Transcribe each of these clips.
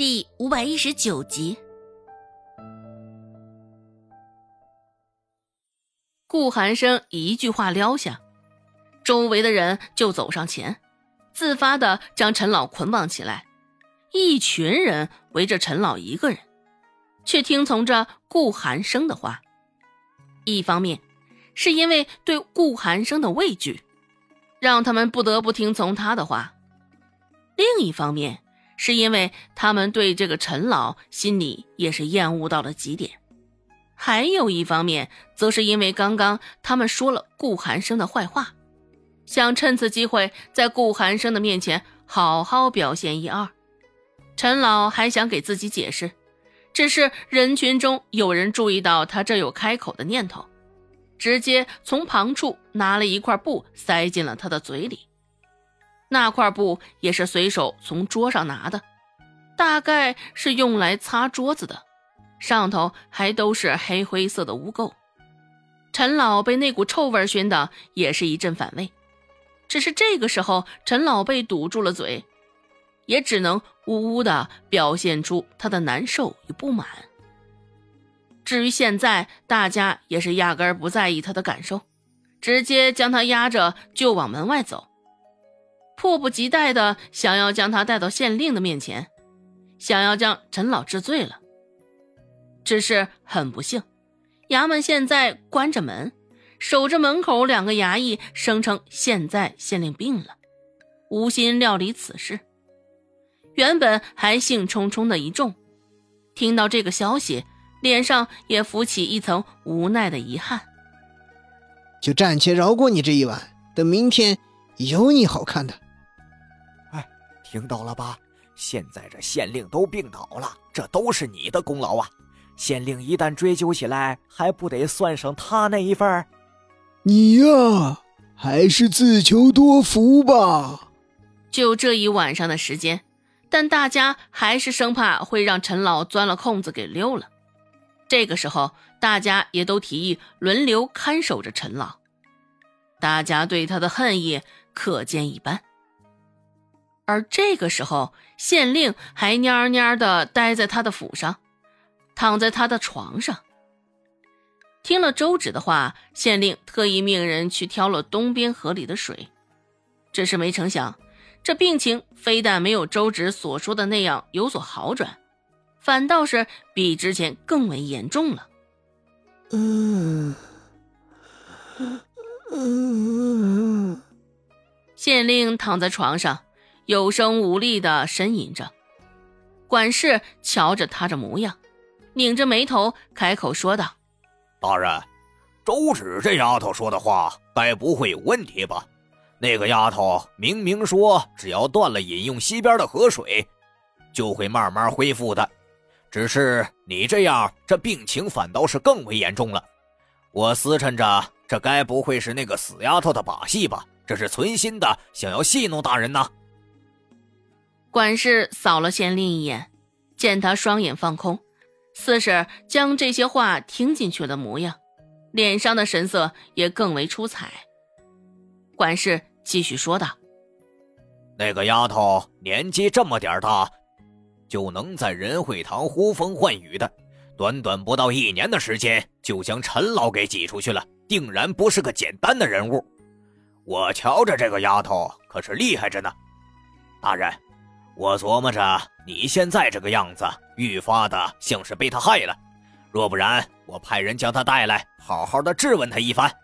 第五百一十九集。顾寒生一句话撩下，周围的人就走上前，自发的将陈老捆绑起来。一群人围着陈老一个人，却听从着顾寒生的话。一方面，是因为对顾寒生的畏惧，让他们不得不听从他的话；另一方面，是因为他们对这个陈老心里也是厌恶到了极点；还有一方面，则是因为刚刚他们说了顾寒生的坏话，想趁此机会在顾寒生的面前好好表现一二。陈老还想给自己解释，只是人群中有人注意到他这有开口的念头，直接从旁处拿了一块布塞进了他的嘴里。那块布也是随手从桌上拿的，大概是用来擦桌子的，上头还都是黑灰色的污垢。陈老被那股臭味熏的也是一阵反胃，只是这个时候陈老被堵住了嘴。也只能呜呜的表现出他的难受与不满。至于现在，大家也是压根儿不在意他的感受，直接将他压着就往门外走，迫不及待的想要将他带到县令的面前，想要将陈老治罪了。只是很不幸，衙门现在关着门，守着门口两个衙役声称现在县令病了，无心料理此事。原本还兴冲冲的一众，听到这个消息，脸上也浮起一层无奈的遗憾。就暂且饶过你这一晚，等明天有你好看的。哎，听到了吧？现在这县令都病倒了，这都是你的功劳啊！县令一旦追究起来，还不得算上他那一份？你呀，还是自求多福吧。就这一晚上的时间。但大家还是生怕会让陈老钻了空子给溜了。这个时候，大家也都提议轮流看守着陈老。大家对他的恨意可见一斑。而这个时候，县令还蔫蔫的待在他的府上，躺在他的床上。听了周芷的话，县令特意命人去挑了东边河里的水，只是没成想。这病情非但没有周芷所说的那样有所好转，反倒是比之前更为严重了。嗯嗯，县令躺在床上，有声无力的呻吟着。管事瞧着他这模样，拧着眉头开口说道：“大人，周芷这丫头说的话，该不会有问题吧？”那个丫头明明说，只要断了饮用西边的河水，就会慢慢恢复的。只是你这样，这病情反倒是更为严重了。我思忖着，这该不会是那个死丫头的把戏吧？这是存心的，想要戏弄大人呢。管事扫了县令一眼，见他双眼放空，似是将这些话听进去的模样，脸上的神色也更为出彩。管事。继续说道：“那个丫头年纪这么点大，就能在仁惠堂呼风唤雨的，短短不到一年的时间，就将陈老给挤出去了，定然不是个简单的人物。我瞧着这个丫头可是厉害着呢。大人，我琢磨着你现在这个样子，愈发的像是被他害了。若不然，我派人将他带来，好好的质问他一番。”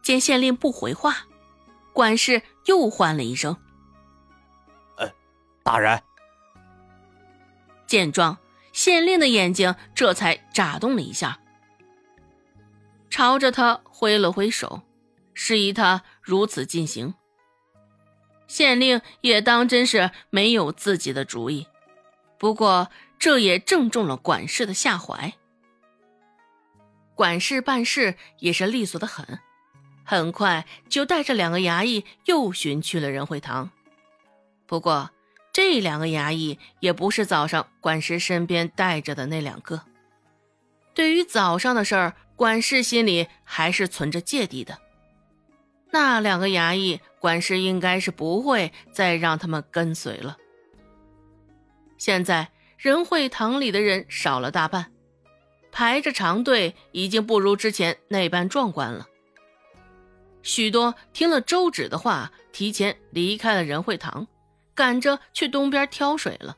见县令不回话。管事又唤了一声：“呃，大人。”见状，县令的眼睛这才眨动了一下，朝着他挥了挥手，示意他如此进行。县令也当真是没有自己的主意，不过这也正中了管事的下怀。管事办事也是利索的很。很快就带着两个衙役又寻去了仁惠堂。不过，这两个衙役也不是早上管事身边带着的那两个。对于早上的事儿，管事心里还是存着芥蒂的。那两个衙役，管事应该是不会再让他们跟随了。现在仁惠堂里的人少了大半，排着长队已经不如之前那般壮观了。许多听了周芷的话，提前离开了仁惠堂，赶着去东边挑水了。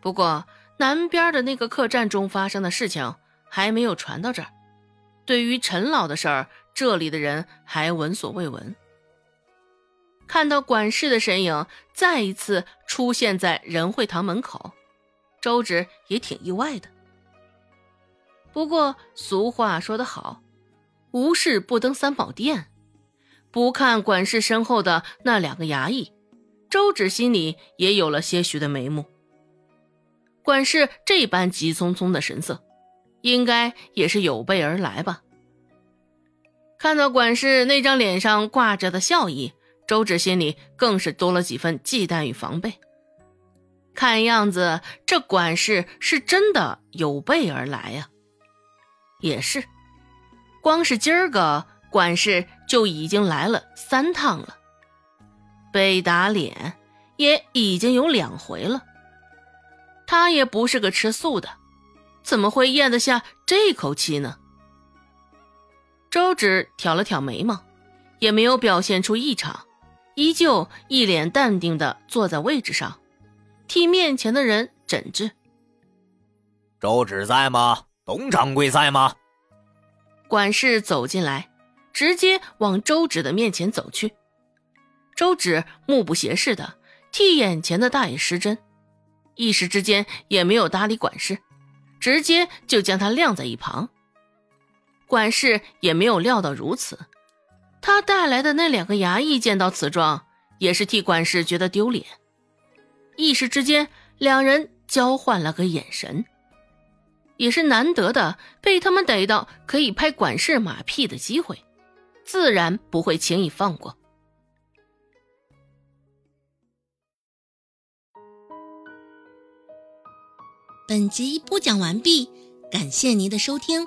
不过南边的那个客栈中发生的事情还没有传到这儿，对于陈老的事儿，这里的人还闻所未闻。看到管事的身影再一次出现在仁惠堂门口，周芷也挺意外的。不过俗话说得好，无事不登三宝殿。不看管事身后的那两个衙役，周芷心里也有了些许的眉目。管事这般急匆匆的神色，应该也是有备而来吧？看到管事那张脸上挂着的笑意。周芷心里更是多了几分忌惮与防备。看样子，这管事是真的有备而来呀。也是，光是今儿个管事就已经来了三趟了，被打脸也已经有两回了。他也不是个吃素的，怎么会咽得下这口气呢？周芷挑了挑眉毛，也没有表现出异常。依旧一脸淡定的坐在位置上，替面前的人诊治。周芷在吗？董掌柜在吗？管事走进来，直接往周芷的面前走去。周芷目不斜视的替眼前的大爷施针，一时之间也没有搭理管事，直接就将他晾在一旁。管事也没有料到如此。他带来的那两个衙役见到此状，也是替管事觉得丢脸。一时之间，两人交换了个眼神，也是难得的被他们逮到可以拍管事马屁的机会，自然不会轻易放过。本集播讲完毕，感谢您的收听。